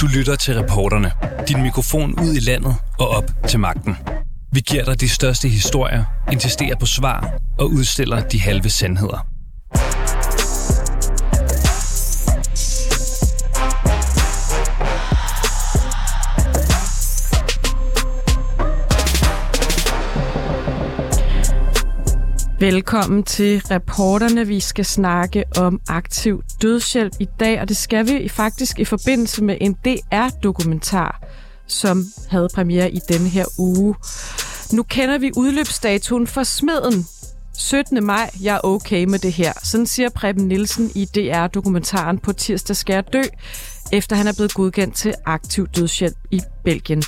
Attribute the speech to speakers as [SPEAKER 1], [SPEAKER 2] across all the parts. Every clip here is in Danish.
[SPEAKER 1] Du lytter til reporterne. Din mikrofon ud i landet og op til magten. Vi giver dig de største historier, insisterer på svar og udstiller de halve sandheder.
[SPEAKER 2] Velkommen til reporterne. Vi skal snakke om aktiv dødshjælp i dag, og det skal vi faktisk i forbindelse med en DR-dokumentar, som havde premiere i denne her uge. Nu kender vi udløbsdatoen for smeden. 17. maj, jeg er okay med det her. Sådan siger Preben Nielsen i DR-dokumentaren på tirsdag skal dø, efter han er blevet godkendt til aktiv dødshjælp i Belgien.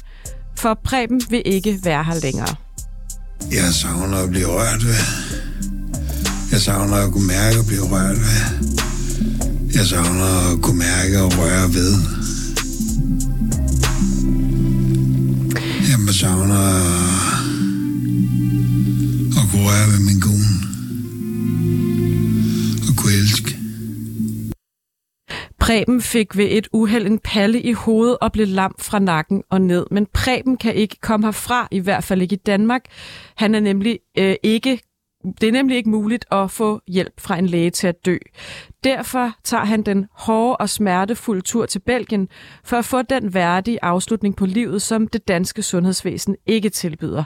[SPEAKER 2] For Preben vil ikke være her længere.
[SPEAKER 3] Jeg savner at blive rørt ved. Jeg savner at kunne mærke at blive rørt af. Jeg savner at kunne mærke og røre ved. Jeg savner at kunne røre ved min kone. Og kunne elske.
[SPEAKER 2] Preben fik ved et uheld en palle i hovedet og blev lam fra nakken og ned. Men Preben kan ikke komme herfra, i hvert fald ikke i Danmark. Han er nemlig øh, ikke det er nemlig ikke muligt at få hjælp fra en læge til at dø. Derfor tager han den hårde og smertefulde tur til Belgien for at få den værdige afslutning på livet, som det danske sundhedsvæsen ikke tilbyder.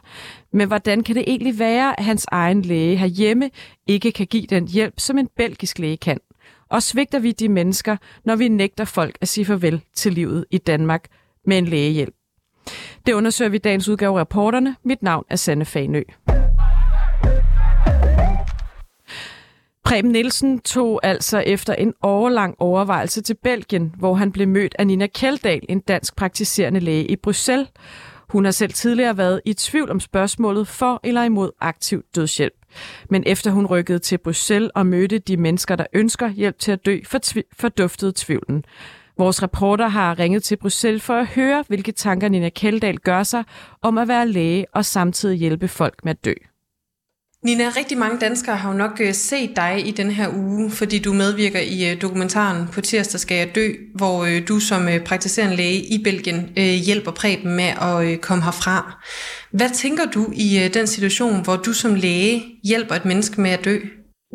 [SPEAKER 2] Men hvordan kan det egentlig være, at hans egen læge herhjemme ikke kan give den hjælp, som en belgisk læge kan? Og svigter vi de mennesker, når vi nægter folk at sige farvel til livet i Danmark med en lægehjælp? Det undersøger vi i dagens udgave af reporterne. Mit navn er Sanne Fanø. Preben Nielsen tog altså efter en årlang overvejelse til Belgien, hvor han blev mødt af Nina Kjeldal, en dansk praktiserende læge i Bruxelles. Hun har selv tidligere været i tvivl om spørgsmålet for eller imod aktiv dødshjælp. Men efter hun rykkede til Bruxelles og mødte de mennesker, der ønsker hjælp til at dø, forduftede tvivlen. Vores reporter har ringet til Bruxelles for at høre, hvilke tanker Nina Kjeldal gør sig om at være læge og samtidig hjælpe folk med at dø. Nina, rigtig mange danskere har jo nok øh, set dig i den her uge, fordi du medvirker i øh, dokumentaren På tirsdag skal jeg dø, hvor øh, du som praktiserende læge i Belgien hjælper Preben med at komme herfra. Hvad tænker du i den situation, hvor du som læge hjælper et menneske med at dø?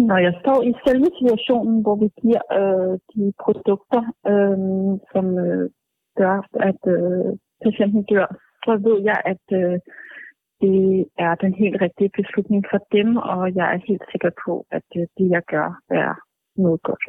[SPEAKER 4] Når jeg står i selve situationen, hvor vi giver øh, de produkter, øh, som øh, gør, at øh, patienten dør, så ved jeg, at øh, det er den helt rigtige beslutning for dem, og jeg er helt sikker på, at øh, det, jeg gør, er noget godt.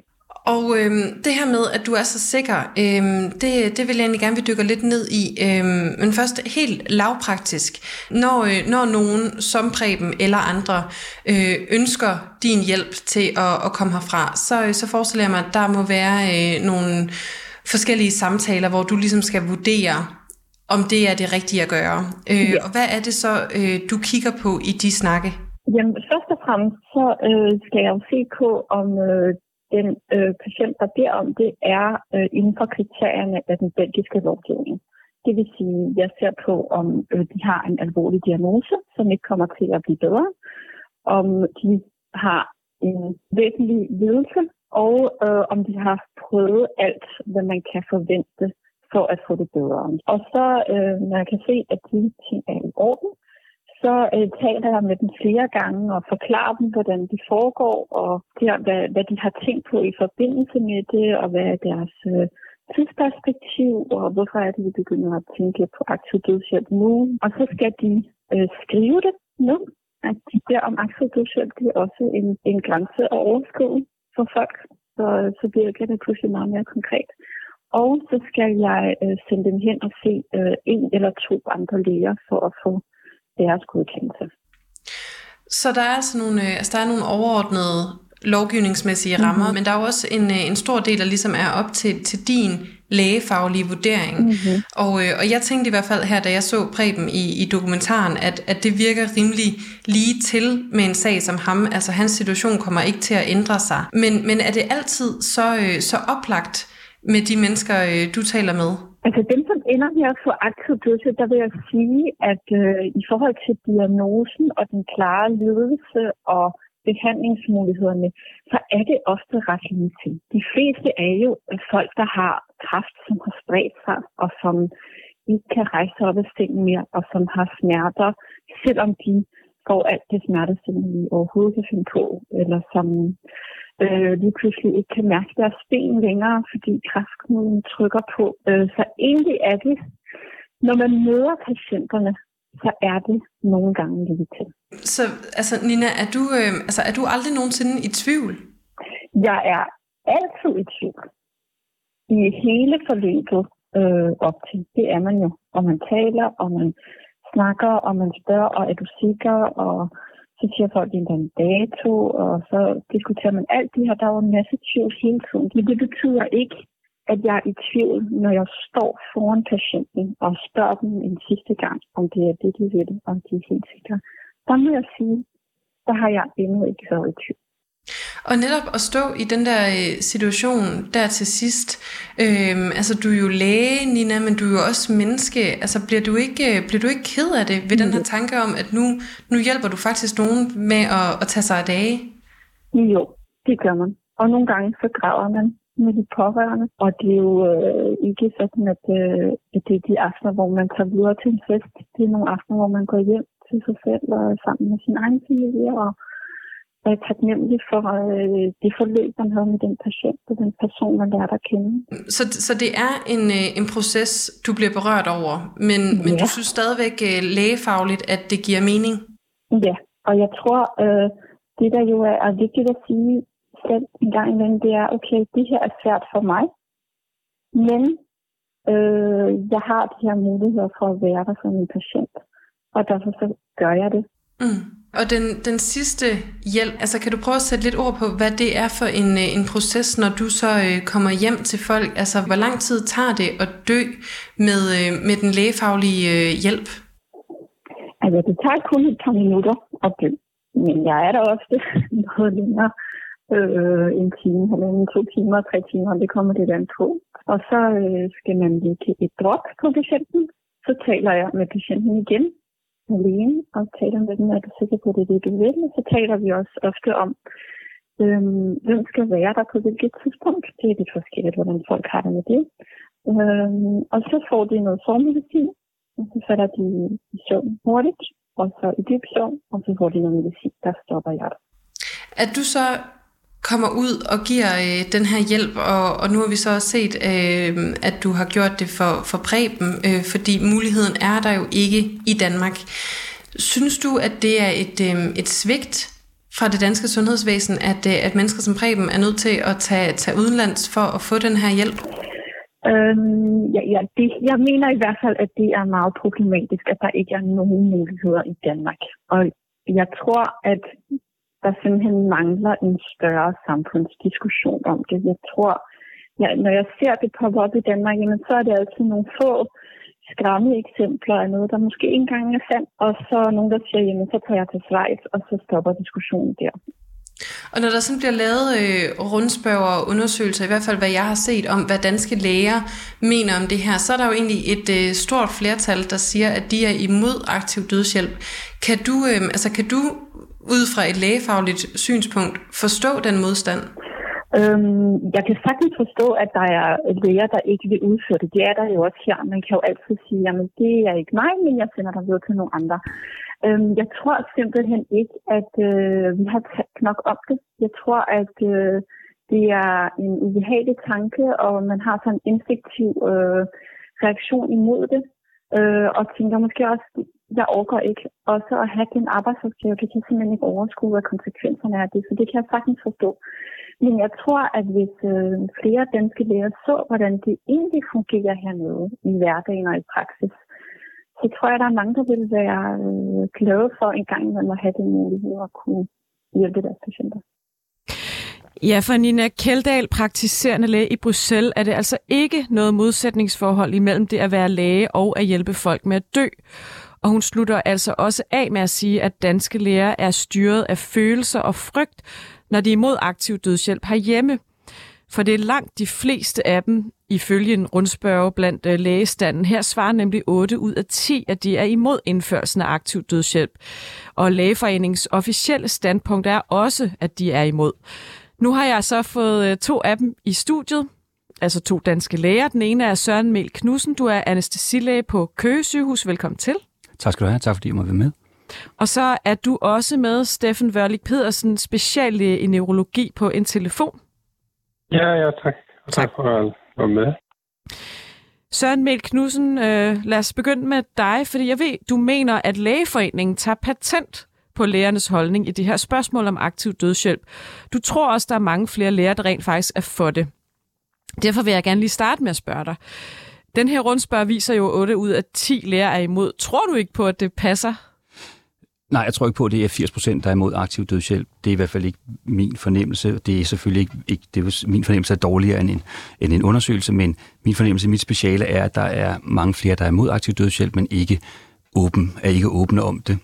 [SPEAKER 2] Og øhm, det her med, at du er så sikker, øhm, det, det vil jeg egentlig gerne vi dykker lidt ned i. Øhm, men først helt lavpraktisk. Når, øh, når nogen som Preben eller andre øh, ønsker din hjælp til at, at komme herfra, så, øh, så forestiller jeg mig, at der må være øh, nogle forskellige samtaler, hvor du ligesom skal vurdere, om det er det rigtige at gøre. Øh, ja. Og hvad er det så, øh, du kigger på i de snakke?
[SPEAKER 4] Jamen, først og fremmest så øh, skal jeg jo se på, om øh, den øh, patient, der beder om det, er øh, inden for kriterierne af den belgiske lovgivning. Det vil sige, at jeg ser på, om øh, de har en alvorlig diagnose, som ikke kommer til at blive bedre, om de har en væsentlig lidelse, og øh, om de har prøvet alt, hvad man kan forvente for at få det bedre. Og så, øh, når jeg kan se, at de ting er i orden, så øh, taler jeg med dem flere gange og forklarer dem, hvordan de foregår, og der, hvad, hvad de har tænkt på i forbindelse med det, og hvad er deres øh, tidsperspektiv, og hvorfor er det, vi begynder at tænke på aktiv dødshjælp nu. Og så skal de øh, skrive det nu, at de beder om aktiv dødshjælp. Det er også en, en grænse at overskride for folk, så, øh, så bliver det pludselig meget mere konkret. Og så skal jeg øh, sende dem hen og se øh, en eller to andre læger for at få deres godkendelse.
[SPEAKER 2] Så der er altså nogle, øh, altså der er nogle overordnede lovgivningsmæssige mhm. rammer, mm-hmm. men der er jo også en, øh, en stor del, der ligesom er op til, til din lægefaglige vurdering. Mm-hmm. Og, øh, og jeg tænkte i hvert fald her, da jeg så Preben i, i dokumentaren, at, at det virker rimelig lige til med en sag som ham. Altså hans situation kommer ikke til at ændre sig. Men, men er det altid så, øh, så oplagt, med de mennesker, øh, du taler med?
[SPEAKER 4] Altså dem, som ender med at få aktiv dødshjælp, der vil jeg sige, at øh, i forhold til diagnosen og den klare ledelse og behandlingsmulighederne, så er det ofte ret lige til. De fleste er jo folk, der har kraft, som har spredt sig, og som ikke kan rejse op af sengen mere, og som har smerter, selvom de får alt det smertestillende, de overhovedet kan finde på, eller som øh, lige pludselig ikke kan mærke deres ben længere, fordi kræftknuden trykker på. Øh, så egentlig er det, når man møder patienterne, så er det nogle gange lige til.
[SPEAKER 5] Så altså, Nina, er du, øh, altså, er du aldrig nogensinde i tvivl?
[SPEAKER 4] Jeg er altid i tvivl. I hele forløbet øh, op til. Det er man jo. Og man taler, og man snakker, og man spørger, og er du sikker, og så siger folk en anden dato, og så diskuterer man alt det her. Der er jo en masse tvivl hele tiden. Men det betyder ikke, at jeg er i tvivl, når jeg står foran patienten og spørger dem en sidste gang, om det er det, de vil, om de er helt sikre. Der må jeg sige, der har jeg endnu ikke været i tvivl.
[SPEAKER 5] Og netop at stå i den der øh, situation der til sidst, øhm, altså du er jo læge, Nina, men du er jo også menneske. Altså bliver du ikke, øh, bliver du ikke ked af det ved den her tanke om, at nu, nu hjælper du faktisk nogen med at, at tage sig af dage?
[SPEAKER 4] Jo, det gør man. Og nogle gange så græder man med de pårørende. Og det er jo øh, ikke sådan, at, øh, at det er de aftener, hvor man tager videre til en fest. Det er nogle aftener, hvor man går hjem til sig selv og sammen med sin egen familie og er taknemmelig for øh, det forløb, man havde med den patient og den person, man lærte at kende.
[SPEAKER 5] Så, så det er en, øh, en proces, du bliver berørt over, men, ja. men du synes stadigvæk øh, lægefagligt, at det giver mening?
[SPEAKER 4] Ja, og jeg tror, øh, det der jo er, er vigtigt at sige selv en gang imellem, det er, okay, det her er svært for mig, men øh, jeg har de her muligheder for at være der som en patient, og derfor så gør jeg det.
[SPEAKER 5] Mm. Og den, den sidste hjælp, altså kan du prøve at sætte lidt ord på, hvad det er for en, øh, en proces, når du så øh, kommer hjem til folk? Altså, hvor lang tid tager det at dø med, øh, med den lægefaglige øh, hjælp?
[SPEAKER 4] Altså, det tager kun et par minutter at dø. Men jeg er der ofte noget længere. Øh, en time, halvanden, to timer, tre timer, det kommer det an på. Og så øh, skal man lægge et drop på patienten. Så taler jeg med patienten igen, alene og taler med dem, er du sikker på, at det er det, du vil? Så taler vi også ofte om, øhm, hvem skal være der på hvilket tidspunkt. Det er lidt forskelligt, hvordan folk har det med det. Øhm, og så får de noget formedicin, og så falder de i søvn hurtigt, og så i dyb søvn, og så får de noget medicin, der stopper hjertet.
[SPEAKER 5] Er du så kommer ud og giver øh, den her hjælp, og, og nu har vi så også set, øh, at du har gjort det for, for Preben, øh, fordi muligheden er der jo ikke i Danmark. Synes du, at det er et, øh, et svigt fra det danske sundhedsvæsen, at, øh, at mennesker som Preben er nødt til at tage, tage udenlands for at få den her hjælp?
[SPEAKER 4] Øhm, ja, ja, det, jeg mener i hvert fald, at det er meget problematisk, at der ikke er nogen muligheder i Danmark. Og jeg tror, at der simpelthen mangler en større samfundsdiskussion om det. Jeg tror, ja, når jeg ser det poppe op i Danmark, jamen, så er det altid nogle få skræmmende eksempler af noget, der måske ikke engang er sandt, og så nogen, der siger, jamen så tager jeg til Schweiz, og så stopper diskussionen der.
[SPEAKER 5] Og når der sådan bliver lavet øh, rundspørger og undersøgelser, i hvert fald hvad jeg har set om, hvad danske læger mener om det her, så er der jo egentlig et øh, stort flertal, der siger, at de er imod aktiv dødshjælp. Kan du, øh, altså, kan du ud fra et lægefagligt synspunkt forstå den modstand?
[SPEAKER 4] Øhm, jeg kan sagtens forstå, at der er læger, der ikke vil udføre det. Det er der jo også her. Man kan jo altid sige, at det er ikke mig, men jeg sender dig videre til nogle andre. Øhm, jeg tror simpelthen ikke, at øh, vi har talt nok om det. Jeg tror, at øh, det er en ubehagelig tanke, og man har sådan en instinktiv øh, reaktion imod det. Øh, og tænker måske også, jeg overgår ikke. også at have den arbejdsopgave, det kan simpelthen ikke overskue, hvad konsekvenserne er af det. Så det kan jeg sagtens forstå. Men jeg tror, at hvis øh, flere danske læger så, hvordan det egentlig fungerer hernede i hverdagen og i praksis, så tror jeg, at der er mange, der vil være øh, glade for en gang, at man have den mulighed at kunne hjælpe deres patienter.
[SPEAKER 2] Ja, for Nina Keldal, praktiserende læge i Bruxelles, er det altså ikke noget modsætningsforhold imellem det at være læge og at hjælpe folk med at dø. Og hun slutter altså også af med at sige, at danske læger er styret af følelser og frygt, når de er imod aktiv dødshjælp herhjemme. For det er langt de fleste af dem, ifølge en rundspørge blandt øh, lægestanden. Her svarer nemlig 8 ud af 10, at de er imod indførelsen af aktiv dødshjælp. Og lægeforeningens officielle standpunkt er også, at de er imod. Nu har jeg så fået øh, to af dem i studiet, altså to danske læger. Den ene er Søren Mel Knudsen. Du er anestesilæge på Køge sygehus. Velkommen til.
[SPEAKER 6] Tak skal du have. Tak fordi jeg må være med.
[SPEAKER 2] Og så er du også med, Steffen Wørlik Pedersen, speciallæge i neurologi på en telefon.
[SPEAKER 7] Ja, ja, tak. Og tak, tak for at være med.
[SPEAKER 2] Søren Mel Knudsen, øh, lad os begynde med dig, fordi jeg ved, du mener, at lægeforeningen tager patent på lægernes holdning i det her spørgsmål om aktiv dødshjælp. Du tror også, der er mange flere læger, der rent faktisk er for det. Derfor vil jeg gerne lige starte med at spørge dig. Den her rundspørg viser jo, at 8 ud af 10 læger er imod. Tror du ikke på, at det passer?
[SPEAKER 6] Nej, jeg tror ikke på, at det er 80 procent, der er imod aktiv dødshjælp. Det er i hvert fald ikke min fornemmelse. Det er selvfølgelig ikke, ikke det er, min fornemmelse er dårligere end en, end en undersøgelse, men min fornemmelse i mit speciale er, at der er mange flere, der er imod aktiv dødshjælp, men ikke åben, er ikke åbne om det.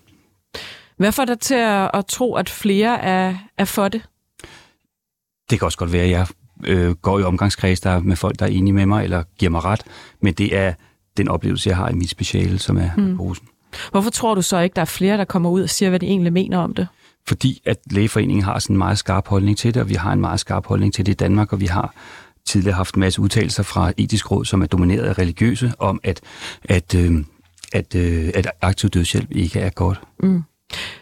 [SPEAKER 2] Hvad får dig til at, at tro, at flere er, er for det?
[SPEAKER 6] Det kan også godt være, at jeg øh, går i omgangskreds der med folk, der er enige med mig, eller giver mig ret, men det er den oplevelse, jeg har i mit speciale, som er mm. rosen.
[SPEAKER 2] Hvorfor tror du så ikke, der er flere, der kommer ud og siger, hvad de egentlig mener om det?
[SPEAKER 6] Fordi at lægeforeningen har sådan en meget skarp holdning til det, og vi har en meget skarp holdning til det i Danmark, og vi har tidligere haft en masse udtalelser fra etisk råd, som er domineret af religiøse, om at, at, øh, at, øh, at aktiv dødshjælp ikke er godt. Mm.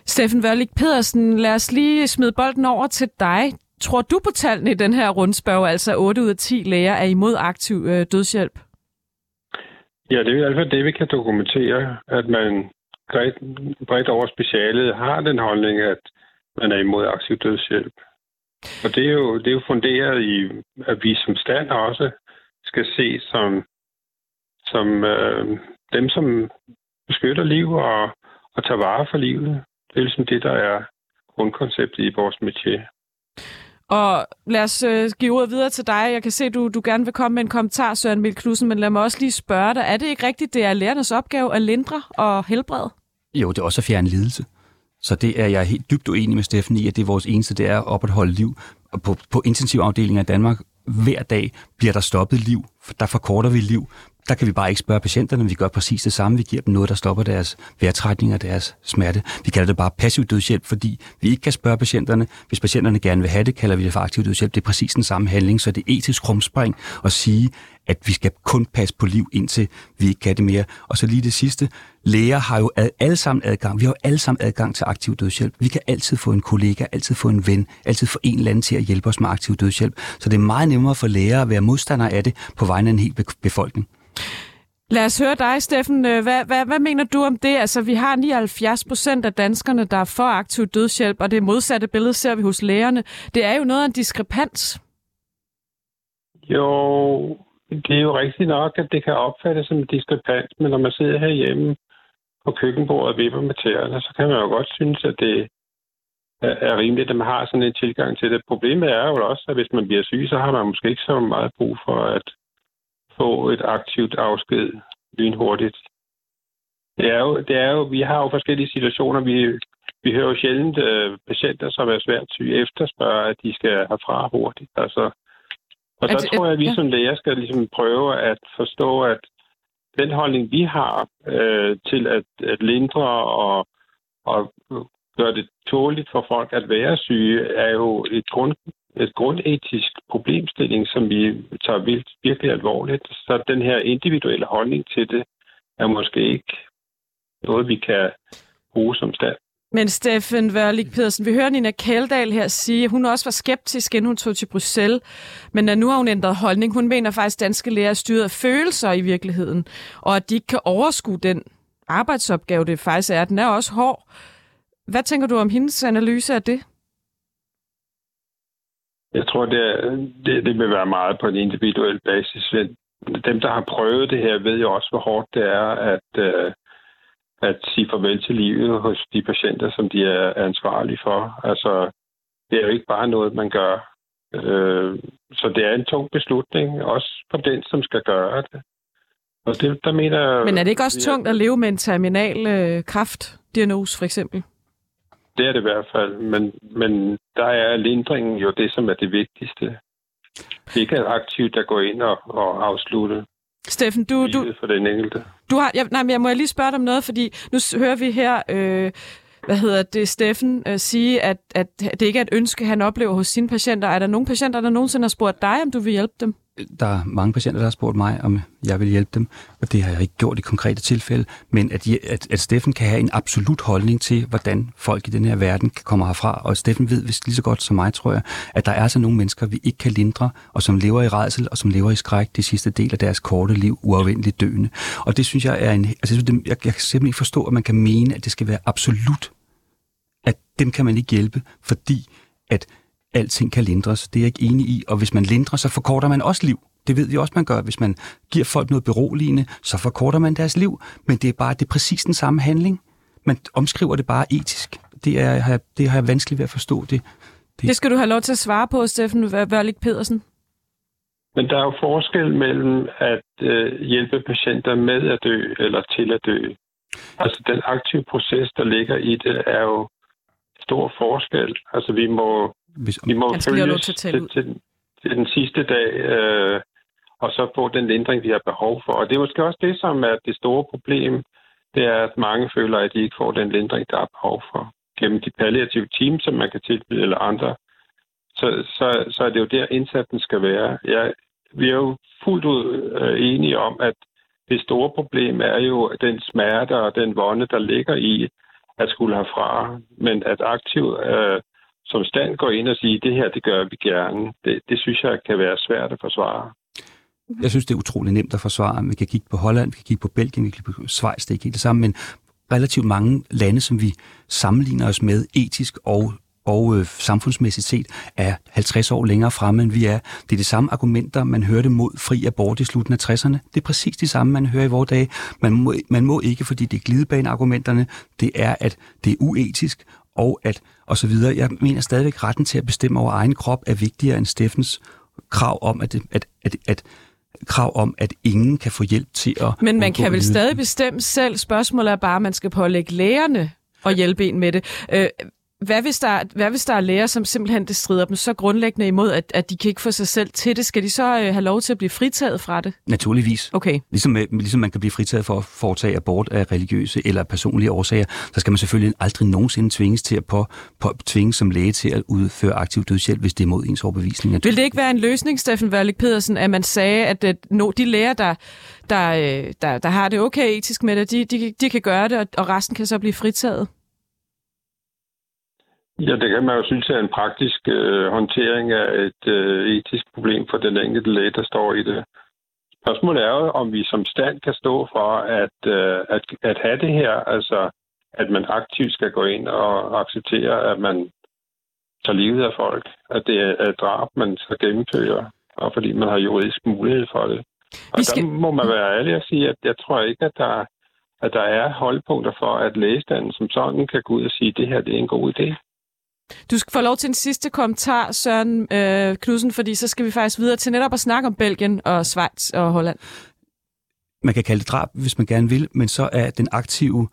[SPEAKER 2] Steffen Wørlik Pedersen, lad os lige smide bolden over til dig. Tror du på tallene i den her rundspørg, altså 8 ud af 10 læger er imod aktiv øh, dødshjælp?
[SPEAKER 7] Ja, det er i hvert fald det, vi kan dokumentere, at man bredt, bredt over specialet har den holdning, at man er imod aktiv dødshjælp. Og det er jo, det er jo funderet i, at vi som stand også skal se som, som øh, dem, som beskytter liv og, og tager vare for livet. Det er ligesom det, der er grundkonceptet i vores métier.
[SPEAKER 2] Og lad os øh, give ordet videre til dig. Jeg kan se, at du, du gerne vil komme med en kommentar, Søren Mil Knudsen, men lad mig også lige spørge dig. Er det ikke rigtigt, det er lærernes opgave at lindre og helbrede?
[SPEAKER 6] Jo, det er også at fjerne lidelse. Så det er jeg helt dybt uenig med Steffen i, at det er vores eneste, det er at opretholde liv. Og på, på intensivafdelinger i Danmark, hver dag bliver der stoppet liv. Der forkorter vi liv. Der kan vi bare ikke spørge patienterne, vi gør præcis det samme. Vi giver dem noget, der stopper deres vejrtrækning og deres smerte. Vi kalder det bare passiv dødshjælp, fordi vi ikke kan spørge patienterne. Hvis patienterne gerne vil have det, kalder vi det for aktiv dødshjælp. Det er præcis den samme handling, så det er etisk krumspring at sige, at vi skal kun passe på liv, indtil vi ikke kan det mere. Og så lige det sidste. Læger har jo ad, alle sammen adgang. Vi har jo alle sammen adgang til aktiv dødshjælp. Vi kan altid få en kollega, altid få en ven, altid få en eller anden til at hjælpe os med aktiv dødshjælp. Så det er meget nemmere for læger at være modstandere af det på vegne af en hel befolkning.
[SPEAKER 2] Lad os høre dig, Steffen. Øh, hvad, hvad, hvad mener du om det? Altså, vi har 79 procent af danskerne, der er for aktiv dødshjælp, og det modsatte billede ser vi hos lægerne. Det er jo noget af en diskrepans.
[SPEAKER 7] Jo, det er jo rigtigt nok, at det kan opfattes som en diskrepans, men når man sidder herhjemme på køkkenbordet og vipper med tæerne, så kan man jo godt synes, at det er rimeligt, at man har sådan en tilgang til det. Problemet er jo også, at hvis man bliver syg, så har man måske ikke så meget brug for at få et aktivt afsked lynhurtigt. Det er jo, det er jo, vi har jo forskellige situationer. Vi, vi hører jo sjældent uh, patienter, som er svært syge, efterspørge, at de skal herfra hurtigt. Altså, og der tror jeg, at vi som læger skal ligesom prøve at forstå, at den holdning, vi har øh, til at, at lindre og, og gøre det tåligt for folk at være syge, er jo et grund, et grundetisk problemstilling, som vi tager virkelig alvorligt. Så den her individuelle holdning til det er måske ikke noget, vi kan bruge som stand.
[SPEAKER 2] Men Steffen Wørlik Pedersen, vi hører Nina Kældal her sige, at hun også var skeptisk, inden hun tog til Bruxelles. Men nu har hun ændret holdning. Hun mener faktisk, at danske læger er styret af følelser i virkeligheden, og at de ikke kan overskue den arbejdsopgave, det faktisk er. Den er også hård. Hvad tænker du om hendes analyse af det?
[SPEAKER 7] Jeg tror, det, er, det, det vil være meget på en individuel basis. Dem, der har prøvet det her, ved jo også, hvor hårdt det er at, uh, at sige farvel til livet hos de patienter, som de er ansvarlige for. Altså, det er jo ikke bare noget, man gør. Uh, så det er en tung beslutning, også for den, som skal gøre det.
[SPEAKER 2] Og det, der mener, Men er det ikke også tungt at leve med en terminal uh, kraftdiagnose, for eksempel?
[SPEAKER 7] Det er det i hvert fald, men, men der er lindringen jo det, som er det vigtigste. Ikke er aktivt, der går ind og, og afslutte
[SPEAKER 2] Steffen, du, du,
[SPEAKER 7] for den enkelte.
[SPEAKER 2] du har, jeg, nej, men jeg må lige spørge dig om noget, fordi nu hører vi her, øh, hvad hedder det, Steffen øh, sige, at, at det ikke er et ønske, han oplever hos sine patienter. Er der nogle patienter, der nogensinde har spurgt dig, om du vil hjælpe dem?
[SPEAKER 6] Der er mange patienter, der har spurgt mig, om jeg vil hjælpe dem, og det har jeg ikke gjort i konkrete tilfælde, men at, at, at Steffen kan have en absolut holdning til, hvordan folk i den her verden kan komme herfra, og Steffen ved vist lige så godt som mig, tror jeg, at der er så nogle mennesker, vi ikke kan lindre, og som lever i redsel, og som lever i skræk det sidste del af deres korte liv, uafvendeligt døende. Og det synes jeg er en... Altså, jeg, synes, det- jeg, jeg kan simpelthen ikke forstå, at man kan mene, at det skal være absolut, at dem kan man ikke hjælpe, fordi at alting kan lindres. Det er jeg ikke enig i. Og hvis man lindrer, så forkorter man også liv. Det ved vi også, man gør. Hvis man giver folk noget beroligende, så forkorter man deres liv. Men det er bare det er præcis den samme handling. Man omskriver det bare etisk. Det, er, har jeg- det har jeg vanskeligt ved at forstå. Det,
[SPEAKER 2] Det skal du have lov til at svare på, Steffen Wørlik Pedersen.
[SPEAKER 7] Men der er jo forskel mellem at øh, hjælpe patienter med at dø eller til at dø. Altså den aktive proces, der ligger i det, er jo stor forskel. Altså vi må,
[SPEAKER 6] hvis,
[SPEAKER 7] vi må
[SPEAKER 2] Han skal
[SPEAKER 7] følges
[SPEAKER 2] til
[SPEAKER 7] til, til, til den sidste dag, øh, og så få den lindring, vi har behov for. Og det er måske også det, som er det store problem, det er, at mange føler, at de ikke får den lindring, der er behov for. Gennem de palliative teams, som man kan tilbyde, eller andre, så, så, så er det jo der, indsatsen skal være. Jeg, vi er jo fuldt ud øh, enige om, at det store problem er jo den smerte og den vonde, der ligger i at skulle herfra, men at aktiv øh, som stand går ind og siger, det her, det gør vi gerne, det, det synes jeg kan være svært at forsvare.
[SPEAKER 6] Jeg synes, det er utrolig nemt at forsvare. Vi kan kigge på Holland, vi kan kigge på Belgien, vi kan kigge på Schweiz, det er ikke helt det samme, men relativt mange lande, som vi sammenligner os med etisk og og øh, samfundsmæssigt set er 50 år længere fremme, end vi er. Det er de samme argumenter, man hørte mod fri abort i slutningen af 60'erne. Det er præcis de samme, man hører i vores dage. Man må, man må ikke, fordi det er glidebaneargumenterne. Det er, at det er uetisk, og at og så videre. Jeg mener stadigvæk, retten til at bestemme over egen krop er vigtigere end Steffens krav om, at, at, at, at krav om, at ingen kan få hjælp til at
[SPEAKER 2] Men man kan vel stadig bestemme selv. Spørgsmålet er bare, at man skal pålægge lægerne at hjælpe en med det. Øh, hvad hvis, der, hvad hvis der er læger, som simpelthen det strider dem så grundlæggende imod, at, at de kan ikke få sig selv til det? Skal de så øh, have lov til at blive fritaget fra det?
[SPEAKER 6] Naturligvis.
[SPEAKER 2] Okay.
[SPEAKER 6] Ligesom, med- ligesom man kan blive fritaget for at foretage abort af religiøse eller personlige årsager, så skal man selvfølgelig aldrig nogensinde tvinges til at på, på, tvinges som læge til at udføre aktiv dødshjælp, hvis det er mod ens overbevisning.
[SPEAKER 2] Vil det ikke være en løsning, Steffen Wørlik Pedersen, at man sagde, at, at no, de læger, der, der, øh, der, der har det okay etisk med det, de, de, de kan gøre det, og resten kan så blive fritaget?
[SPEAKER 7] Ja, det kan man jo synes er en praktisk øh, håndtering af et øh, etisk problem for den enkelte læge, der står i det. Spørgsmålet er jo, om vi som stand kan stå for at, øh, at, at have det her, altså at man aktivt skal gå ind og acceptere, at man tager livet af folk, at det er drab, man skal gennemføre, og fordi man har juridisk mulighed for det. Og
[SPEAKER 2] Vi
[SPEAKER 7] skal- der må man være ærlig og sige, at jeg tror ikke, at der, at der er holdpunkter for, at lægestanden som sådan kan gå ud og sige, at det her det er en god idé.
[SPEAKER 2] Du skal få lov til en sidste kommentar, Søren øh, Knudsen, fordi så skal vi faktisk videre til netop at snakke om Belgien og Schweiz og Holland.
[SPEAKER 6] Man kan kalde det drab, hvis man gerne vil, men så er den aktive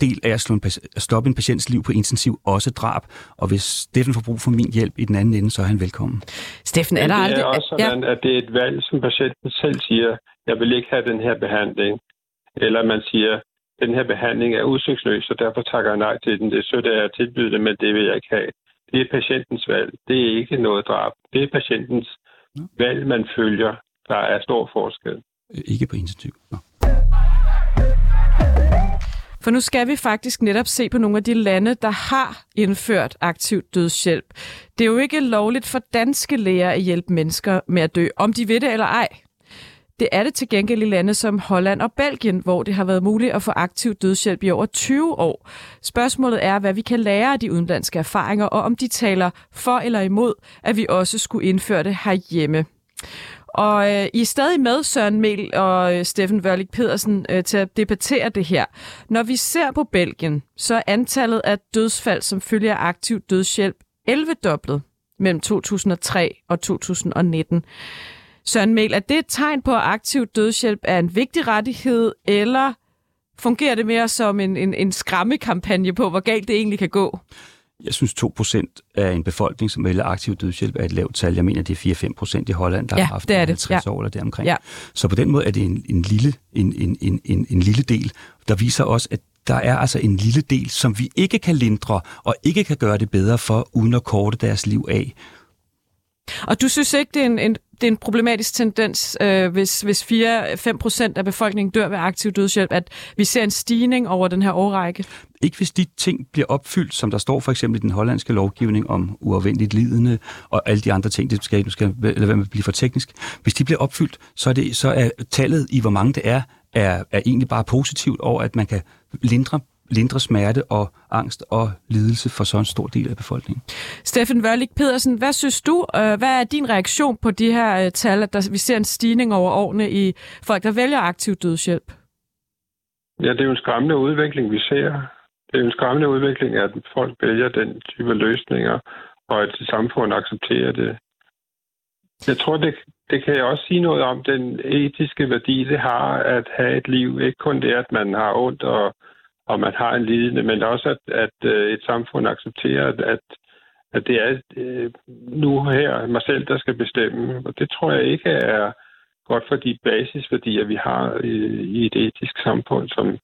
[SPEAKER 6] del af at, slå en, pas- at stoppe en patients liv på intensiv også drab. Og hvis Steffen får brug for min hjælp i den anden ende, så er han velkommen.
[SPEAKER 2] Steffen, er der
[SPEAKER 7] det
[SPEAKER 2] aldrig...
[SPEAKER 7] er også sådan, ja. at det er et valg, som patienten selv siger, jeg vil ikke have den her behandling. Eller man siger, den her behandling er udsigtsløs, og derfor takker jeg nej til den. Det er sødt, at jeg tilbyder det, men det vil jeg ikke have. Det er patientens valg. Det er ikke noget drab. Det er patientens valg, man følger. Der er stor forskel.
[SPEAKER 6] Øh, Ikke på intensiv. Nå.
[SPEAKER 2] For nu skal vi faktisk netop se på nogle af de lande, der har indført aktiv dødshjælp. Det er jo ikke lovligt for danske læger at hjælpe mennesker med at dø, om de ved det eller ej. Det er det til gengæld i lande som Holland og Belgien, hvor det har været muligt at få aktiv dødshjælp i over 20 år. Spørgsmålet er, hvad vi kan lære af de udenlandske erfaringer, og om de taler for eller imod, at vi også skulle indføre det herhjemme. Og øh, I er stadig med, Søren Mel og øh, Steffen Wørlik Pedersen, øh, til at debattere det her. Når vi ser på Belgien, så er antallet af dødsfald, som følger af aktiv dødshjælp, 11-doblet mellem 2003 og 2019. Søren Mel, er det et tegn på, at aktiv dødshjælp er en vigtig rettighed, eller fungerer det mere som en, en, en skræmmekampagne på, hvor galt det egentlig kan gå?
[SPEAKER 6] Jeg synes 2% af en befolkning, som vælger aktiv dødshjælp, er et lavt tal. Jeg mener, det er 4-5% i Holland, der
[SPEAKER 2] Ja,
[SPEAKER 6] har haft
[SPEAKER 2] det er det.
[SPEAKER 6] 50
[SPEAKER 2] Ja.
[SPEAKER 6] år eller deromkring.
[SPEAKER 2] Ja.
[SPEAKER 6] Så på den måde er det en, en, lille, en, en, en, en, en lille del, der viser os, at der er altså en lille del, som vi ikke kan lindre og ikke kan gøre det bedre for, uden at korte deres liv af.
[SPEAKER 2] Og du synes ikke, det er en, en, det er en problematisk tendens, øh, hvis, hvis 4-5 procent af befolkningen dør ved aktiv dødshjælp, at vi ser en stigning over den her årrække?
[SPEAKER 6] Ikke hvis de ting bliver opfyldt, som der står for eksempel i den hollandske lovgivning om uafvendeligt lidende og alle de andre ting, det skal, du skal eller hvad man bliver for teknisk. Hvis de bliver opfyldt, så er, det, så er tallet i, hvor mange det er, er, er egentlig bare positivt over, at man kan lindre, lindre smerte og angst og lidelse for så en stor del af befolkningen.
[SPEAKER 2] Steffen Wørlik Pedersen, hvad synes du, øh, hvad er din reaktion på de her øh, tal, at der, vi ser en stigning over årene i folk, der vælger aktiv dødshjælp?
[SPEAKER 7] Ja, det er jo en skræmmende udvikling, vi ser. Det er jo en skræmmende udvikling, at folk vælger den type løsninger, og at samfundet accepterer det. Jeg tror, det, det kan jeg også sige noget om, den etiske værdi, det har at have et liv. Ikke kun det, at man har ondt og, og man har en lidende, men også, at, at øh, et samfund accepterer, at, at, at det er øh, nu her mig selv, der skal bestemme. Og det tror jeg ikke er godt for de basisværdier, vi har i, i et etisk samfund, som,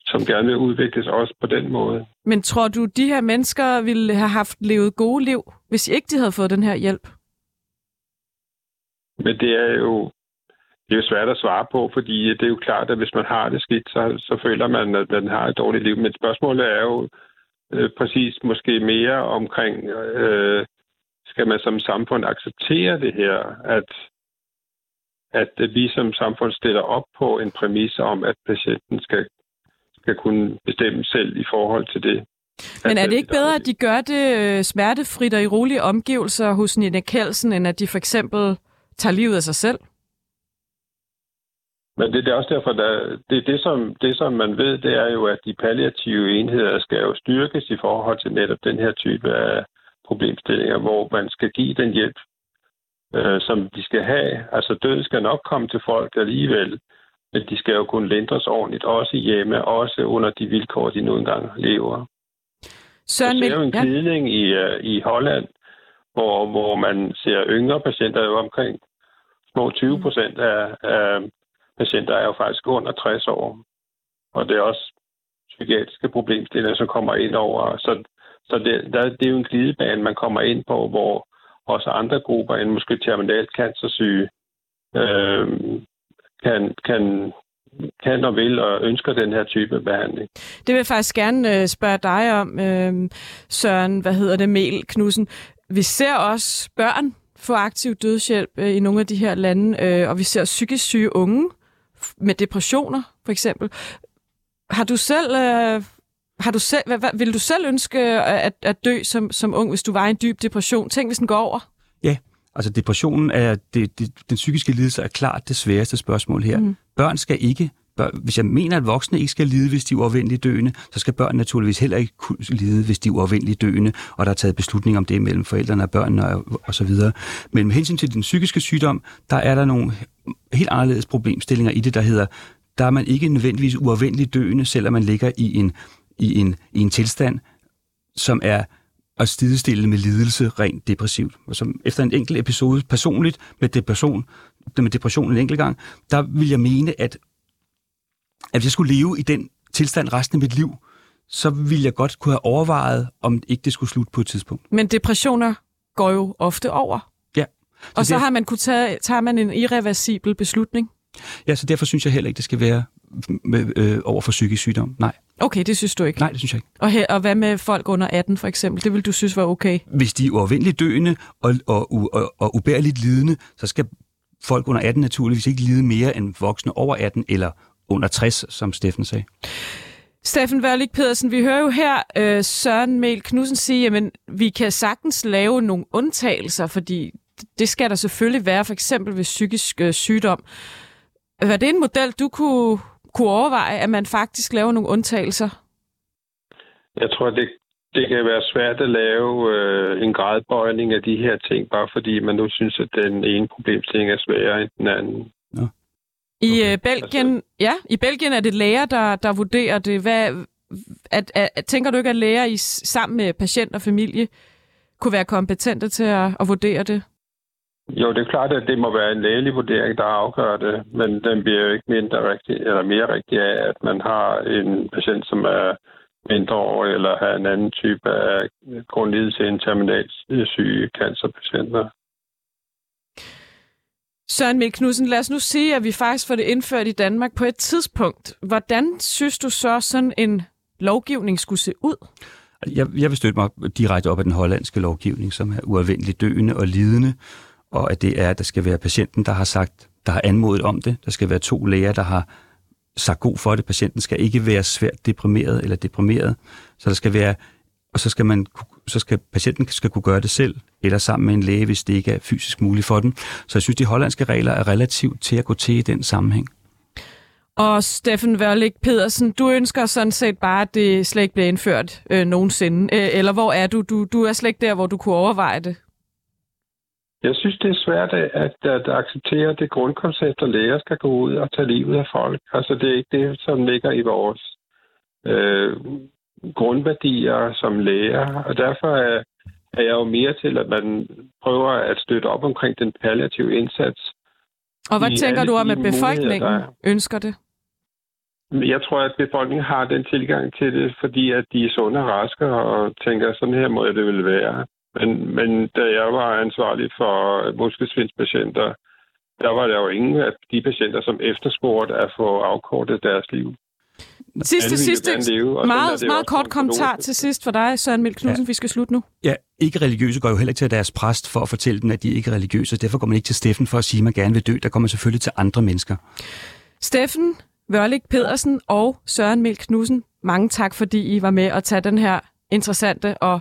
[SPEAKER 7] som gerne vil udvikles også på den måde.
[SPEAKER 2] Men tror du, de her mennesker ville have haft levet gode liv, hvis ikke de havde fået den her hjælp?
[SPEAKER 7] Men det er jo det er jo svært at svare på, fordi det er jo klart, at hvis man har det skidt, så, så føler man, at man har et dårligt liv. Men spørgsmålet er jo øh, præcis måske mere omkring, øh, skal man som samfund acceptere det her, at, at vi som samfund stiller op på en præmis om, at patienten skal, skal kunne bestemme selv i forhold til det.
[SPEAKER 2] Men er
[SPEAKER 7] At
[SPEAKER 2] det ikke bedre, at de gør det øh, smertefrit og i rolige omgivelser hos Nina Kjeldsen, end at de for eksempel tager livet af sig selv?
[SPEAKER 7] Men det er også derfor, der, det, det, som, det som man ved, det er jo, at de palliative enheder skal jo styrkes i forhold til netop den her type af problemstillinger, hvor man skal give den hjælp, øh, som de skal have. Altså død skal nok komme til folk alligevel, men de skal jo kunne lindres ordentligt, også hjemme, også under de vilkår, de nu engang lever.
[SPEAKER 2] Søren
[SPEAKER 7] Der ser jo en
[SPEAKER 2] Mil- ja.
[SPEAKER 7] glidning i, uh, i Holland, hvor, hvor man ser yngre patienter jo omkring små 20 procent af, af patienter er jo faktisk under 60 år. Og det er også psykiatriske problemstillinger, som kommer ind over. Så, så det, der, det er jo en glidebane, man kommer ind på, hvor også andre grupper end måske terminalt cancersyge øh, kan, kan, kan og vil og ønsker den her type behandling.
[SPEAKER 2] Det vil jeg faktisk gerne øh, spørge dig om, øh, Søren, hvad hedder det, Mel Knudsen. Vi ser også børn få aktiv dødshjælp øh, i nogle af de her lande, øh, og vi ser psykisk syge unge med depressioner, for eksempel. Har du selv... Øh, har du selv, hvad, hvad, vil du selv ønske at, at dø som, som ung, hvis du var i en dyb depression? Tænk, hvis den går over.
[SPEAKER 6] Ja, altså depressionen er, det, det, den psykiske lidelse er klart det sværeste spørgsmål her. Mm. Børn skal ikke, bør, hvis jeg mener, at voksne ikke skal lide, hvis de er uafvendeligt døende, så skal børn naturligvis heller ikke kunne lide, hvis de er uafvendeligt døende, og der er taget beslutning om det mellem forældrene og børnene og, og så videre. Men med hensyn til den psykiske sygdom, der er der nogle helt anderledes problemstillinger i det, der hedder, der er man ikke nødvendigvis uafvendeligt døende, selvom man ligger i en, i en, i en tilstand, som er at sidestille med lidelse rent depressivt. Og som efter en enkelt episode personligt med depression, med depression en enkelt gang, der vil jeg mene, at, at hvis jeg skulle leve i den tilstand resten af mit liv, så ville jeg godt kunne have overvejet, om ikke det skulle slutte på et tidspunkt.
[SPEAKER 2] Men depressioner går jo ofte over.
[SPEAKER 6] Ja.
[SPEAKER 2] Og så
[SPEAKER 6] det-
[SPEAKER 2] har man kunne tage, tager man en irreversibel beslutning.
[SPEAKER 6] Ja, så derfor synes jeg heller ikke, det skal være med, øh, over for psykisk sygdom. Nej,
[SPEAKER 2] Okay, det synes du ikke.
[SPEAKER 6] nej, det synes jeg ikke.
[SPEAKER 2] Og, her, og hvad med folk under 18 for eksempel? Det vil du synes var okay?
[SPEAKER 6] Hvis de er uafvendeligt døende og, og, og, og ubærligt lidende, så skal folk under 18 naturligvis ikke lide mere end voksne over 18 eller under 60, som Steffen sagde.
[SPEAKER 2] Steffen Wørlik Pedersen, vi hører jo her øh, Søren Mel Knudsen sige, at vi kan sagtens lave nogle undtagelser, fordi det skal der selvfølgelig være, for eksempel ved psykisk øh, sygdom. Var det en model, du kunne, kunne overveje, at man faktisk laver nogle undtagelser?
[SPEAKER 7] Jeg tror, det, det kan være svært at lave øh, en gradbøjning af de her ting, bare fordi man nu synes, at den ene problemstilling er sværere end den anden.
[SPEAKER 2] I
[SPEAKER 6] Okay.
[SPEAKER 2] okay. Belgien, ja, i Belgien er det læger, der, der vurderer det. Hvad, At, at, at, tænker du ikke, at læger i, sammen med patient og familie kunne være kompetente til at, at vurdere det?
[SPEAKER 7] Jo, det er klart, at det må være en lægelig vurdering, der afgør det, men den bliver jo ikke mindre rigtig, eller mere rigtig af, at man har en patient, som er mindre år, eller har en anden type af grundlidelse end terminalt syge cancerpatienter.
[SPEAKER 2] Søren Mil Knudsen, lad os nu sige, at vi faktisk får det indført i Danmark på et tidspunkt. Hvordan synes du så, sådan en lovgivning skulle se ud?
[SPEAKER 6] Altså, jeg, jeg vil støtte mig direkte op af den hollandske lovgivning, som er uafvendeligt døende og lidende, og at det er, at der skal være patienten, der har sagt, der har anmodet om det. Der skal være to læger, der har sagt god for det. Patienten skal ikke være svært deprimeret eller deprimeret. Så der skal være, og så skal man så skal patienten skal kunne gøre det selv, eller sammen med en læge, hvis det ikke er fysisk muligt for den. Så jeg synes, de hollandske regler er relativt til at gå til i den sammenhæng.
[SPEAKER 2] Og Steffen Wørlik Pedersen, du ønsker sådan set bare, at det slet ikke bliver indført øh, nogensinde. Øh, eller hvor er du? du? Du er slet ikke der, hvor du kunne overveje det.
[SPEAKER 7] Jeg synes, det er svært at, at, at acceptere det grundkoncept, at læger skal gå ud og tage livet af folk. Altså, det er ikke det, som ligger i vores øh, grundværdier som læger. Og derfor er, er jeg jo mere til, at man prøver at støtte op omkring den palliative indsats.
[SPEAKER 2] Og hvad tænker du om, at befolkningen ønsker det?
[SPEAKER 7] Jeg tror, at befolkningen har den tilgang til det, fordi at de er sunde og raske og tænker, sådan her må det vel være. Men, men da jeg var ansvarlig for muskelsvindspatienter, der var der jo ingen af de patienter, som efterspurgte at få afkortet deres liv.
[SPEAKER 2] Sidste, sidste, leve, meget, meget kort kommentar til sidst for dig, Søren Mil Knudsen. Ja. Vi skal slutte nu.
[SPEAKER 6] Ja, ikke religiøse går jo heller ikke til deres præst for at fortælle dem, at de ikke er religiøse. Derfor går man ikke til Steffen for at sige, at man gerne vil dø. Der kommer selvfølgelig til andre mennesker.
[SPEAKER 2] Steffen Vørlik Pedersen og Søren Mil Knudsen, mange tak, fordi I var med at tage den her interessante og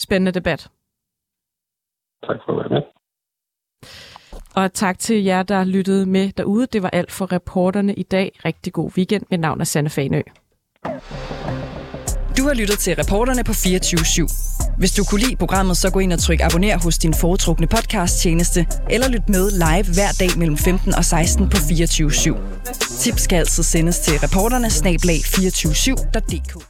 [SPEAKER 2] spændende debat.
[SPEAKER 7] Tak for at være med.
[SPEAKER 2] Og tak til jer, der lyttede med derude. Det var alt for reporterne i dag. Rigtig god weekend. Mit navn er Sanne Fanø.
[SPEAKER 8] Du har lyttet til reporterne på 24 /7. Hvis du kunne lide programmet, så gå ind og tryk abonner hos din foretrukne podcast-tjeneste, eller lyt med live hver dag mellem 15 og 16 på 24 /7. Tips skal altså sendes til reporterne snablag 247.dk.